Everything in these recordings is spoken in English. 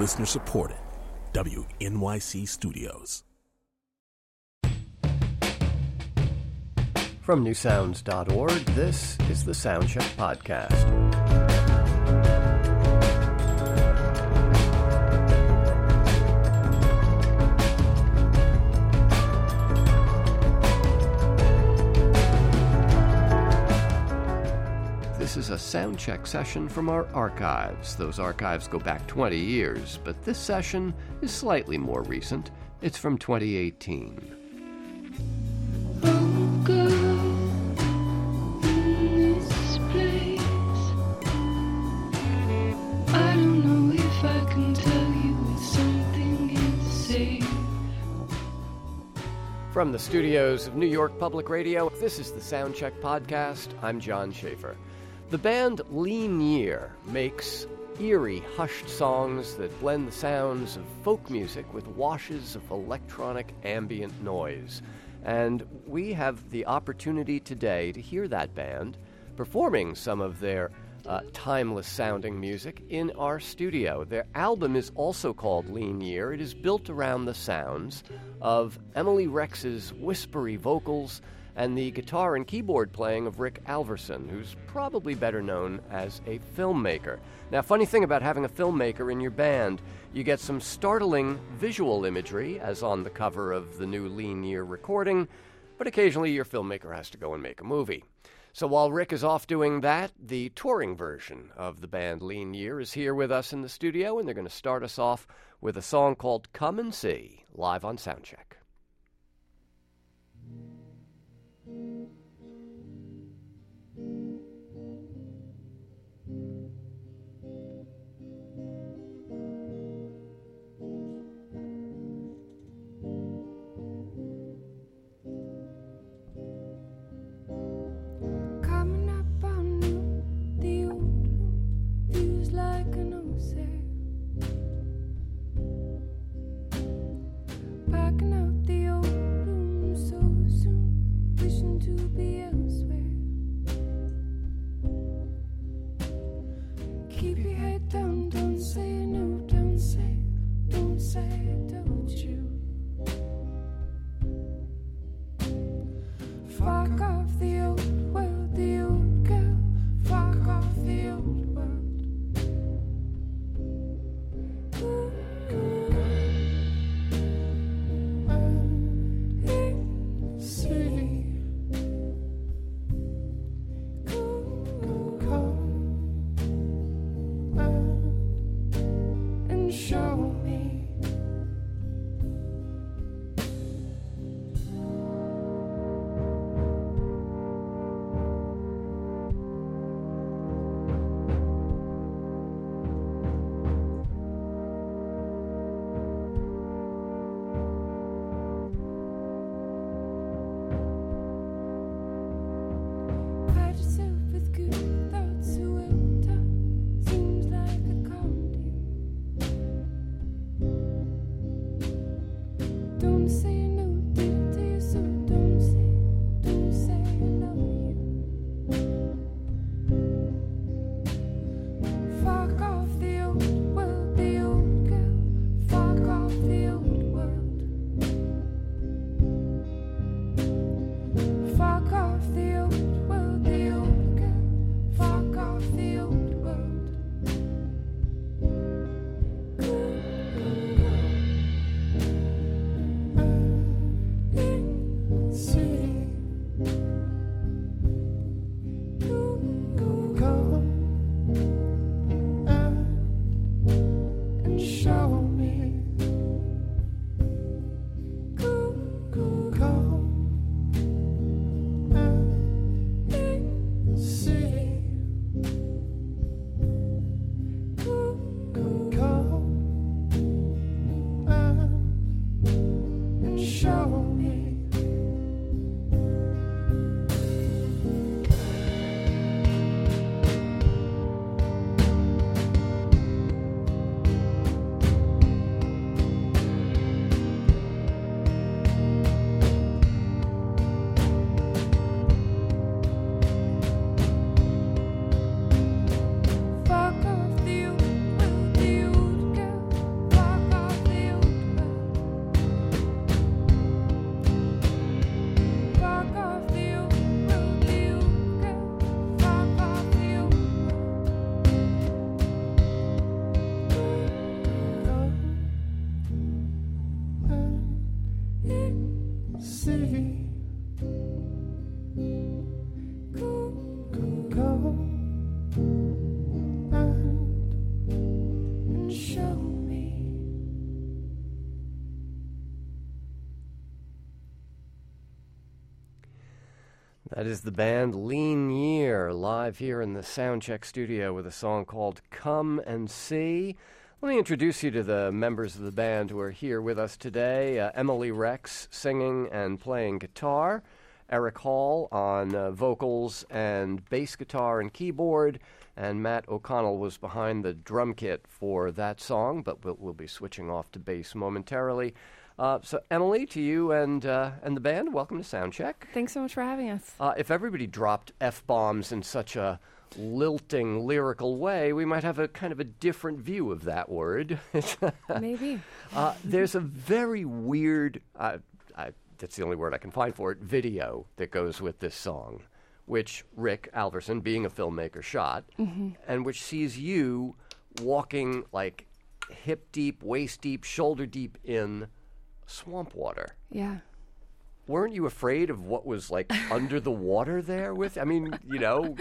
Listener supported. WNYC Studios. From newsounds.org, this is the Soundcheck Podcast. This is a soundcheck session from our archives. Those archives go back 20 years, but this session is slightly more recent. It's from 2018. From the studios of New York Public Radio, this is the Soundcheck Podcast. I'm John Schaefer. The band Lean Year makes eerie, hushed songs that blend the sounds of folk music with washes of electronic ambient noise. And we have the opportunity today to hear that band performing some of their uh, timeless sounding music in our studio. Their album is also called Lean Year. It is built around the sounds of Emily Rex's whispery vocals and the guitar and keyboard playing of Rick Alverson, who's probably better known as a filmmaker. Now, funny thing about having a filmmaker in your band, you get some startling visual imagery, as on the cover of the new Lean Year recording, but occasionally your filmmaker has to go and make a movie. So while Rick is off doing that, the touring version of the band Lean Year is here with us in the studio, and they're going to start us off with a song called Come and See, live on Soundcheck. see. And show me. That is the band Lean Year live here in the Soundcheck studio with a song called Come and See. Let me introduce you to the members of the band who are here with us today. Uh, Emily Rex singing and playing guitar, Eric Hall on uh, vocals and bass guitar and keyboard, and Matt O'Connell was behind the drum kit for that song, but we'll, we'll be switching off to bass momentarily. Uh, so, Emily, to you and uh, and the band, welcome to Soundcheck. Thanks so much for having us. Uh, if everybody dropped f bombs in such a lilting lyrical way, we might have a kind of a different view of that word. Maybe. Uh, there's a very weird. Uh, I, that's the only word I can find for it. Video that goes with this song, which Rick Alverson, being a filmmaker, shot, Mm-hmm. and which sees you walking like hip deep, waist deep, shoulder deep in swamp water. Yeah. Weren't you afraid of what was like under the water there with I mean, you know,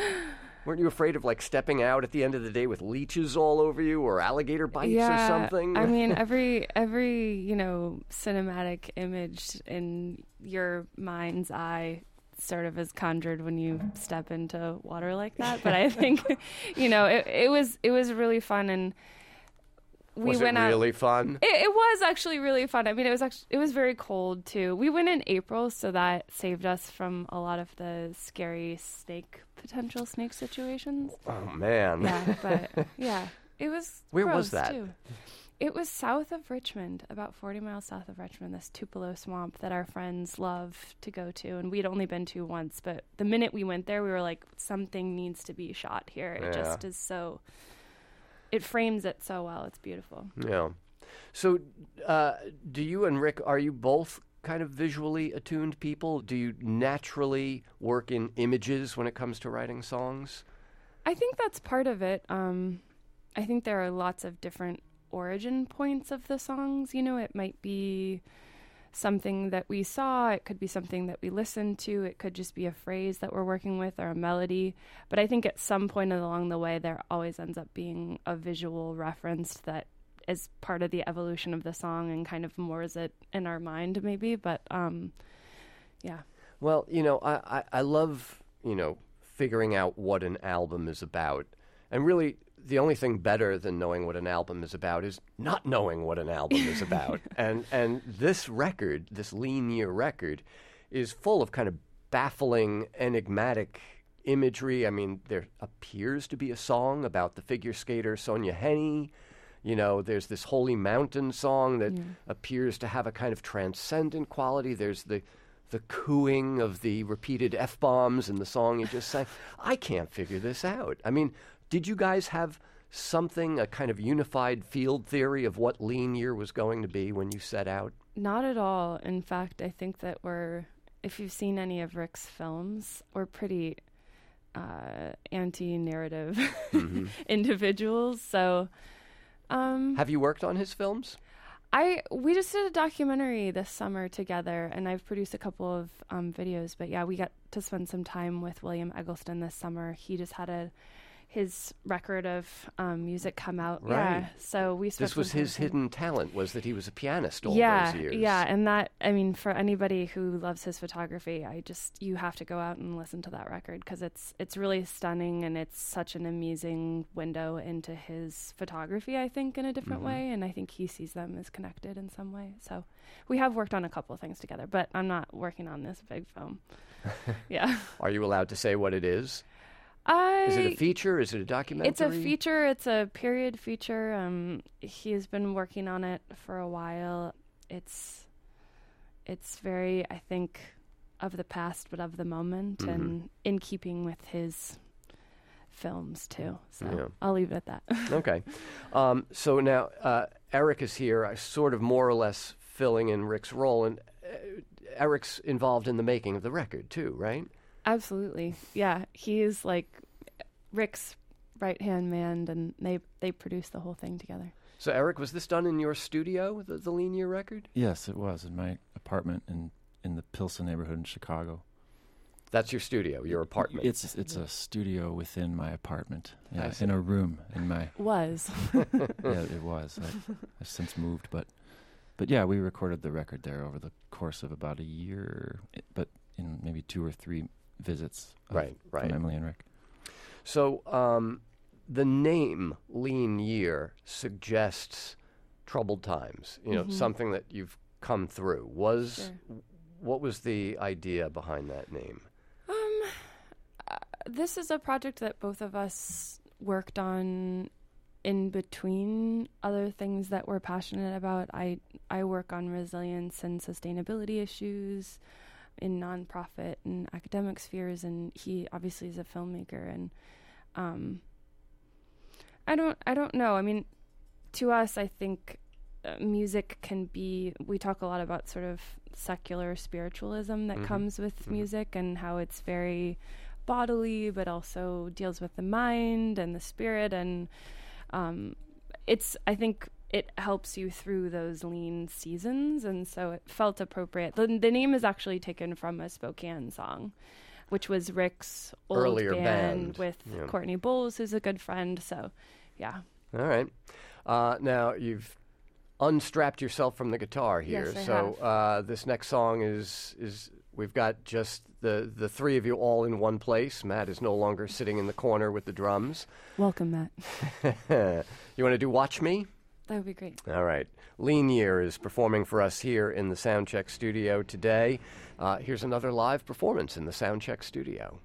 weren't you afraid of like stepping out at the end of the day with leeches all over you or alligator bites yeah. or something? I mean, every every you know cinematic image in your mind's eye sort of is conjured when you step into water like that. But I think, you know, it, it was it was really fun and. We was went it out. really fun? It, it was actually really fun. I mean, it was actually it was very cold too. We went in April, so that saved us from a lot of the scary snake potential snake situations. Oh man. Yeah, but yeah, it was. Where was that? Too. It was south of Richmond, about 40 miles south of Richmond, this Tupelo swamp that our friends love to go to. And we'd only been to once, but the minute we went there, we were like, something needs to be shot here. It Yeah. just is so, it frames it so well. It's beautiful. Yeah. So, uh, do you and Rick are you both kind of visually attuned people? Do you naturally work in images when it comes to writing songs? I think that's part of it. Um, I think there are lots of different origin points of the songs. You know, it might be something that we saw, it could be something that we listened to, it could just be a phrase that we're working with or a melody. But I think at some point along the way, there always ends up being a visual reference that is part of the evolution of the song and kind of moors it in our mind, maybe. But um, yeah. Well, you know, I, I, I love, you know, figuring out what an album is about. And really, the only thing better than knowing what an album is about is not knowing what an album is about. and and this record, this lean year record, is full of kind of baffling, enigmatic imagery. I mean, there appears to be a song about the figure skater Sonja Henie. You know, there's this Holy Mountain song that appears to have a kind of transcendent quality. There's the the cooing of the repeated f bombs in the song you just sang. I can't figure this out. I mean, did you guys have something, a kind of unified field theory of what lean year was going to be when you set out? Not at all. In fact, I think that we're, if you've seen any of Rick's films, we're pretty uh, anti narrative individuals. So, um, Have you worked on his films? I we just did a documentary this summer together, and I've produced a couple of um, videos. But yeah, we got to spend some time with William Eggleston this summer. He just had a his record of um, music come out. Yeah, Right. so we spent This was time his with hidden talent was that he was a pianist all yeah, those years. Yeah, and that I mean, for anybody who loves his photography, I just you have to go out and listen to that record because it's it's really stunning and it's such an amusing window into his photography. I think in a different Mm-hmm. way, and I think he sees them as connected in some way. So we have worked on a couple of things together, but I'm not working on this big film. yeah, Are you allowed to say what it is? I. Is it a feature? Is it a documentary? It's a feature. It's a period feature. Um, he's been working on it for a while. It's it's very, I think, of the past, but of the moment, Mm-hmm. and in keeping with his films too. So Yeah. I'll leave it at that. okay. Um, so now uh, Eric is here, I sort of more or less filling in Rick's role, and uh, Eric's involved in the making of the record too, right? Absolutely, yeah. He is like Rick's right hand man, and they they produce the whole thing together. So Eric, was this done in your studio, the, the Lean Year record? Yes, it was in my apartment in in the Pilsen neighborhood in Chicago. That's your studio, your apartment. It's it's a studio within my apartment. I Yeah, see. in a room in my Was yeah, it was. I, I've since moved, but but yeah, we recorded the record there over the course of about a year, but in maybe two or three visits. of- Right, right. Emily and Rick. So um, the name Lean Year suggests troubled times. You know, Mhm. something that you've come through. Was Sure. what was the idea behind that name? Um, uh, this is a project that both of us worked on in between other things that we're passionate about. I I work on resilience and sustainability issues in nonprofit and academic spheres, and he obviously is a filmmaker. And um, I don't I don't know. I mean, to us, I think uh, music can be. We talk a lot about sort of secular spiritualism that Mhm. comes with Mhm. music and how it's very bodily, but also deals with the mind and the spirit. And um, it's, I think, it helps you through those lean seasons. And so it felt appropriate. The, the name is actually taken from a Spokane song. Which was Rick's old Earlier band, band, with yeah. Courtney Bowles, who's a good friend. So, yeah. All right. Uh, now you've unstrapped yourself from the guitar here. Yes, so. Uh, this next song is is we've got just the the three of you all in one place. Matt is no longer sitting in the corner with the drums. Welcome, Matt. you want to do "Watch Me"? That would be great. All right. Lean Year is performing for us here in the Soundcheck studio today. Uh, here's another live performance in the Soundcheck studio.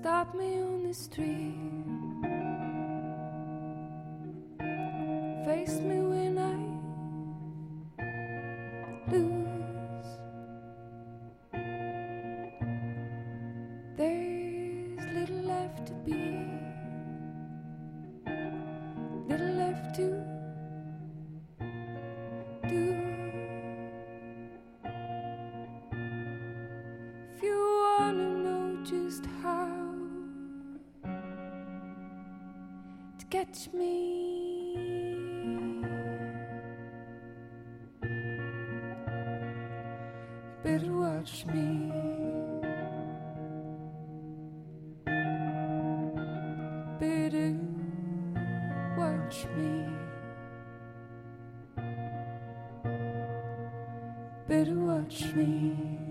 Stop me on the street. Watch me. Better watch me.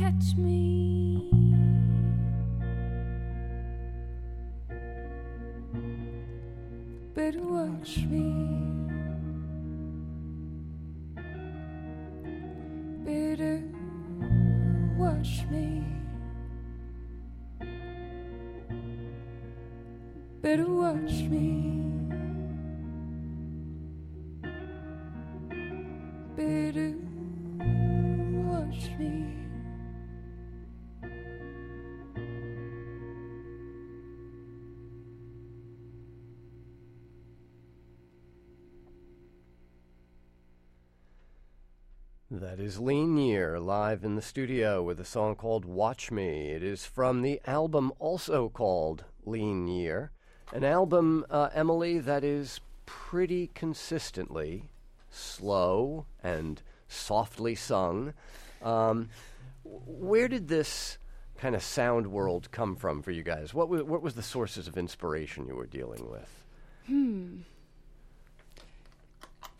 Catch me, But watch me. Is Lean Year live in the studio with a song called Watch Me. It is from the album also called Lean Year, an album, uh, Emily, that is pretty consistently slow and softly sung. Um, where did this kind of sound world come from for you guys? What was, what was the sources of inspiration you were dealing with?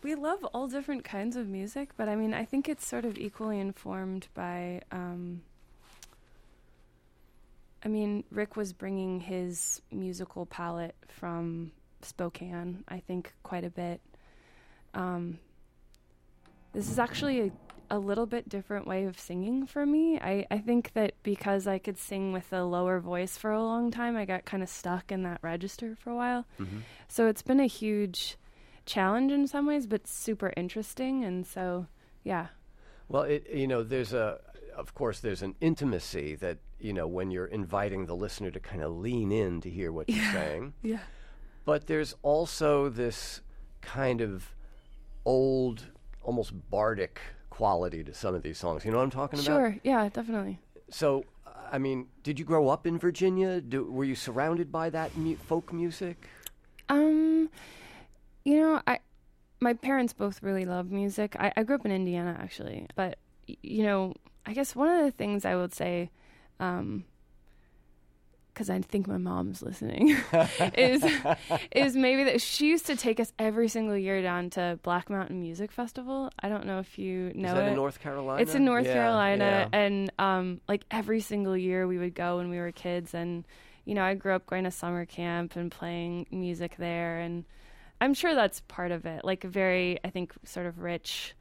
We love all different kinds of music, but I mean, I think it's sort of equally informed by. Um, I mean, Rick was bringing his musical palette from Spokane, I think, quite a bit. Um, this is actually a, a little bit different way of singing for me. I, I think that because I could sing with a lower voice for a long time, I got kind of stuck in that register for a while. So it's been a huge challenge in some ways, but super interesting. And so, yeah. Well, it you know, there's a of course there's an intimacy that you know when you're inviting the listener to kind of lean in to hear what you're saying. Yeah. But there's also this kind of old, almost bardic quality to some of these songs. You know what I'm talking about? Sure. Yeah, definitely. So, I mean, did you grow up in Virginia? Do, were you surrounded by that mu- folk music? Um, you know, I my parents both really love music. I, I grew up in Indiana actually, but you know, I guess one of the things I would say, um, because I think my mom's listening, is is maybe that she used to take us every single year down to Black Mountain Music Festival. I don't know if you know Is that it. in North Carolina? It's in North Yeah, Carolina, yeah. and um, like every single year we would go when we were kids, and you know I grew up going to summer camp and playing music there, and I'm sure that's part of it. Like a very, I think, sort of rich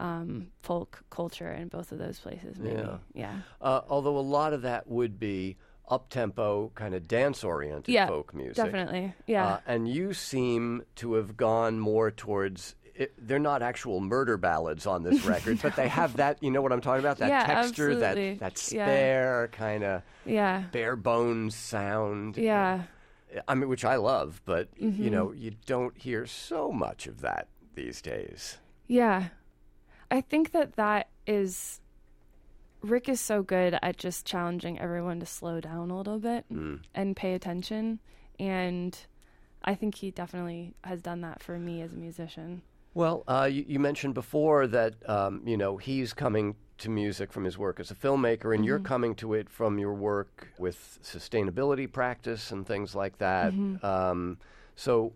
um, folk culture in both of those places. Maybe, Yeah. yeah, Uh, although a lot of that would be up tempo, kind of dance oriented Yeah, folk music. definitely, yeah. Uh, and you seem to have gone more towards. It, they're not actual murder ballads on this record, but they have that. You know what I'm talking about? That Yeah, texture, absolutely. that that spare kind of yeah, bare bones sound. yeah. I mean, which I love, but Mm-hmm. you know, you don't hear so much of that these days. Yeah. I think that that is Rick is so good at just challenging everyone to slow down a little bit and pay attention and I think he definitely has done that for me as a musician. Well, uh, you, you mentioned before that um, you know he's coming to music from his work as a filmmaker, and you're coming to it from your work with sustainability practice and things like that. Um, so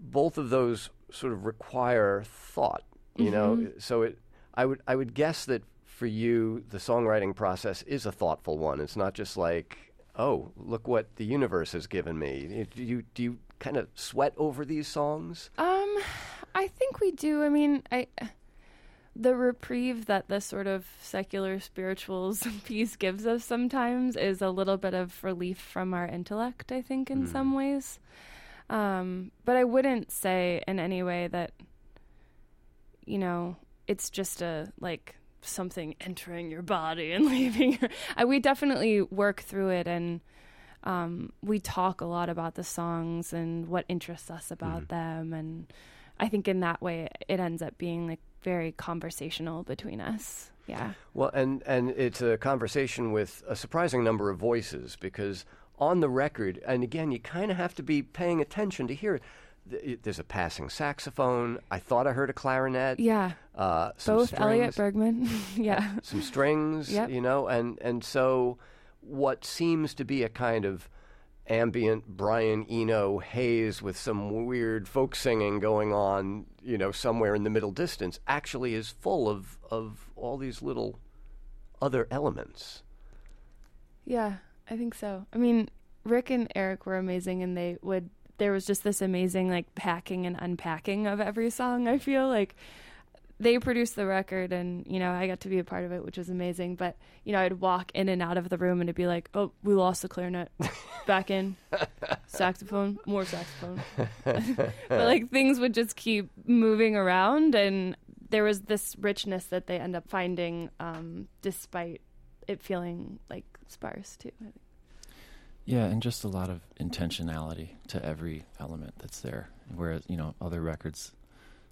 both of those sort of require thought, you know. So it, I would, I would guess that for you, the songwriting process is a thoughtful one. It's not just like, oh, look what the universe has given me. Do you, do you kind of sweat over these songs? Um I think we do. I mean, I the reprieve that the sort of secular spirituals piece gives us sometimes is a little bit of relief from our intellect, I think, in some ways. Um, but I wouldn't say in any way that, you know, it's just a like something entering your body and leaving your. I, we definitely work through it and um, we talk a lot about the songs and what interests us about them and i think in that way it ends up being like very conversational between us yeah Well, and and it's a conversation with a surprising number of voices because on the record, and again, you kind of have to be paying attention to hear it. Th- There's a passing saxophone. I thought I heard a clarinet. yeah Uh, some both elliot strings, bergman yeah some strings. Yep. You know, and and so what seems to be a kind of ambient Brian Eno haze with some weird folk singing going on, you know, somewhere in the middle distance, actually is full of of all these little other elements. yeah i think so i mean rick and eric were amazing and they would there was just this amazing like packing and unpacking of every song i feel like they produced the record and you know i got to be a part of it which was amazing. But you know i'd walk in and out of the room and it'd be like oh we lost the clarinet. Back in. Saxophone. More saxophone. But like things would just keep moving around and there was this richness that they end up finding um, despite it feeling like sparse too I think. Yeah, and just a lot of intentionality to every element that's there. Whereas, you know, other records,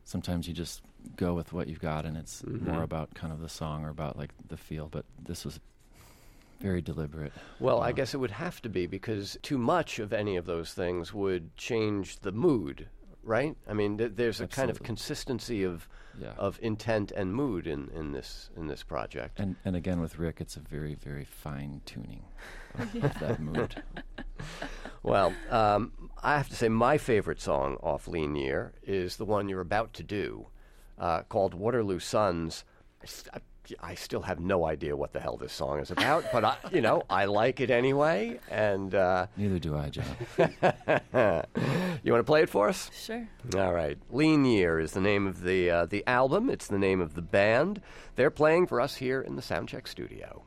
sometimes you just go with what you've got, and it's more Mhm. about kind of the song or about like the feel. But this was very deliberate. Well, I guess it would have to be because too much of any of those things would change the mood, right? I mean, th- there's a kind of consistency of Yeah. of intent and mood in, in this in this project. and and again with Rick, it's a very very fine tuning of, of that mood. Well, um, I have to say my favorite song off Lean Year is the one you're about to do, uh, called Waterloo Suns. I, still have no idea what the hell this song is about, but I, you know, I like it anyway. And uh, Neither do I, John. you want to play it for us? Sure. All right. Lean Year is the name of the uh, the album. It's the name of the band. They're playing for us here in the Soundcheck studio.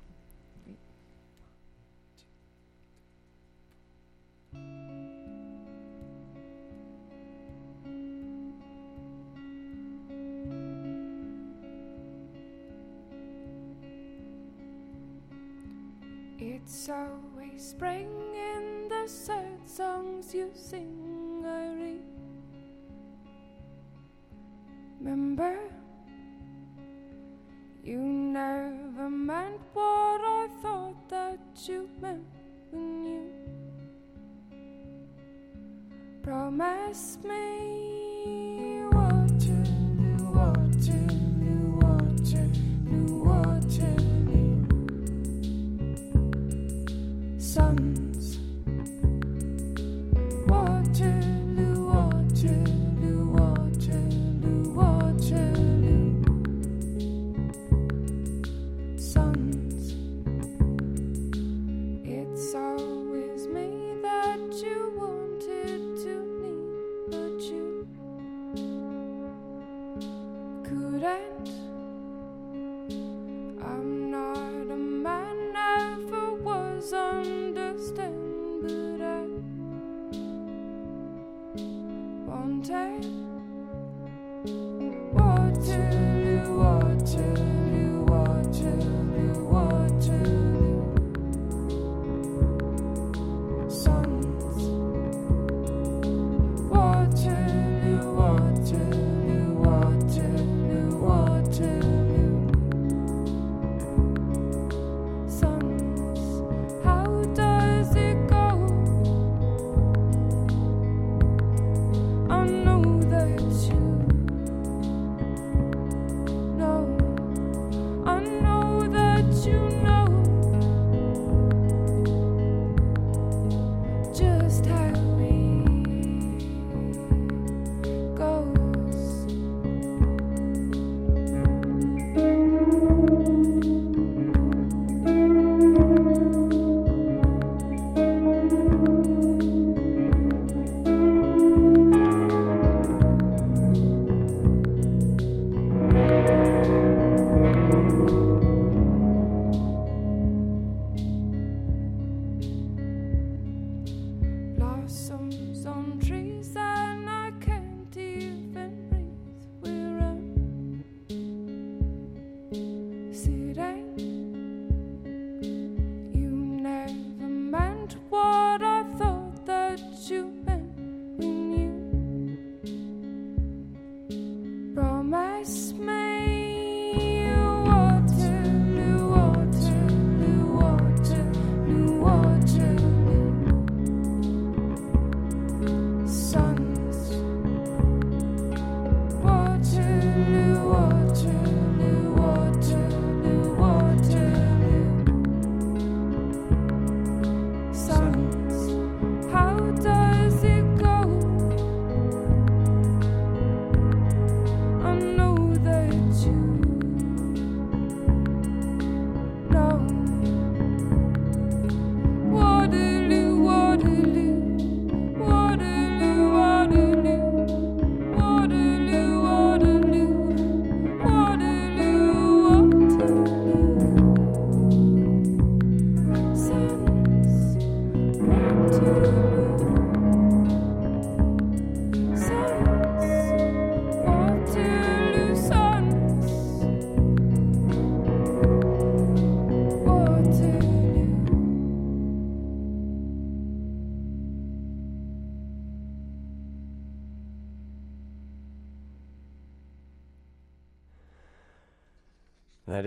It's always spring in the sad songs you sing, I remember. You never meant what I thought that you meant when you promised me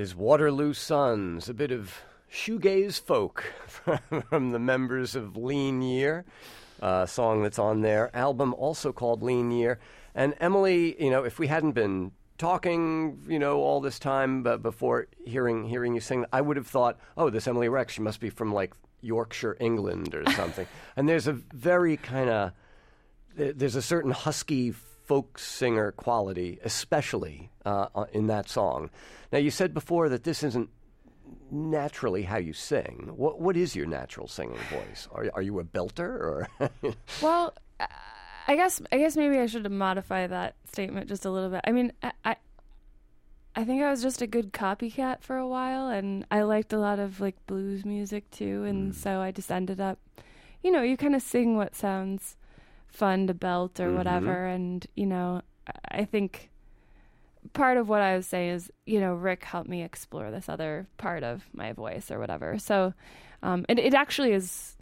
is Waterloo Suns, a bit of shoegaze folk from the members of Lean Year, a song that's on their album, also called Lean Year. And Emily, you know, if we hadn't been talking, you know, all this time but before hearing hearing you sing, I would have thought, oh, this Emily Rex, she must be from like Yorkshire, England, or something. and there's a very kind of there's a certain husky folk singer quality, especially uh, in that song. Now, you said before that this isn't naturally how you sing. What what is your natural singing voice? Are are you a belter or? well, I guess I guess maybe I should modify that statement just a little bit. I mean, I, I I think I was just a good copycat for a while, and I liked a lot of like blues music too, and mm. so I just ended up, you know, you kind of sing what sounds fun to belt or mm-hmm. whatever, and you know, I think part of what I was saying is, you know, Rick helped me explore this other part of my voice or whatever. So, um, it, it actually is,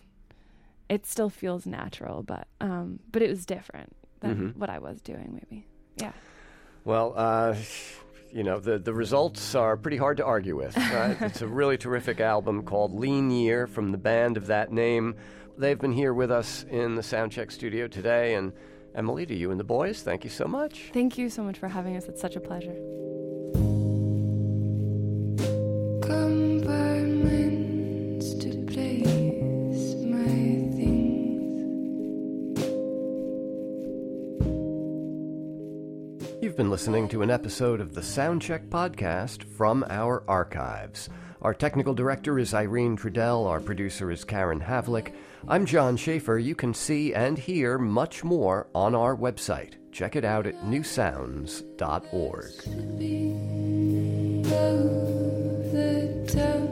it still feels natural, but, um, but it was different than mm-hmm. what I was doing, maybe. Yeah. Well, uh, you know, the, the results are pretty hard to argue with. Right? it's a really terrific album called Lean Year from the band of that name. They've been here with us in the Soundcheck studio today, and Emily, to you and the boys, thank you so much. Thank you so much for having us. It's such a pleasure. You've been listening to an episode of the Soundcheck podcast from our archives. Our technical director is Irene Trudel. Our producer is Caryn Havlik. I'm John Schaefer. You can see and hear much more on our website. Check it out at newsounds.org.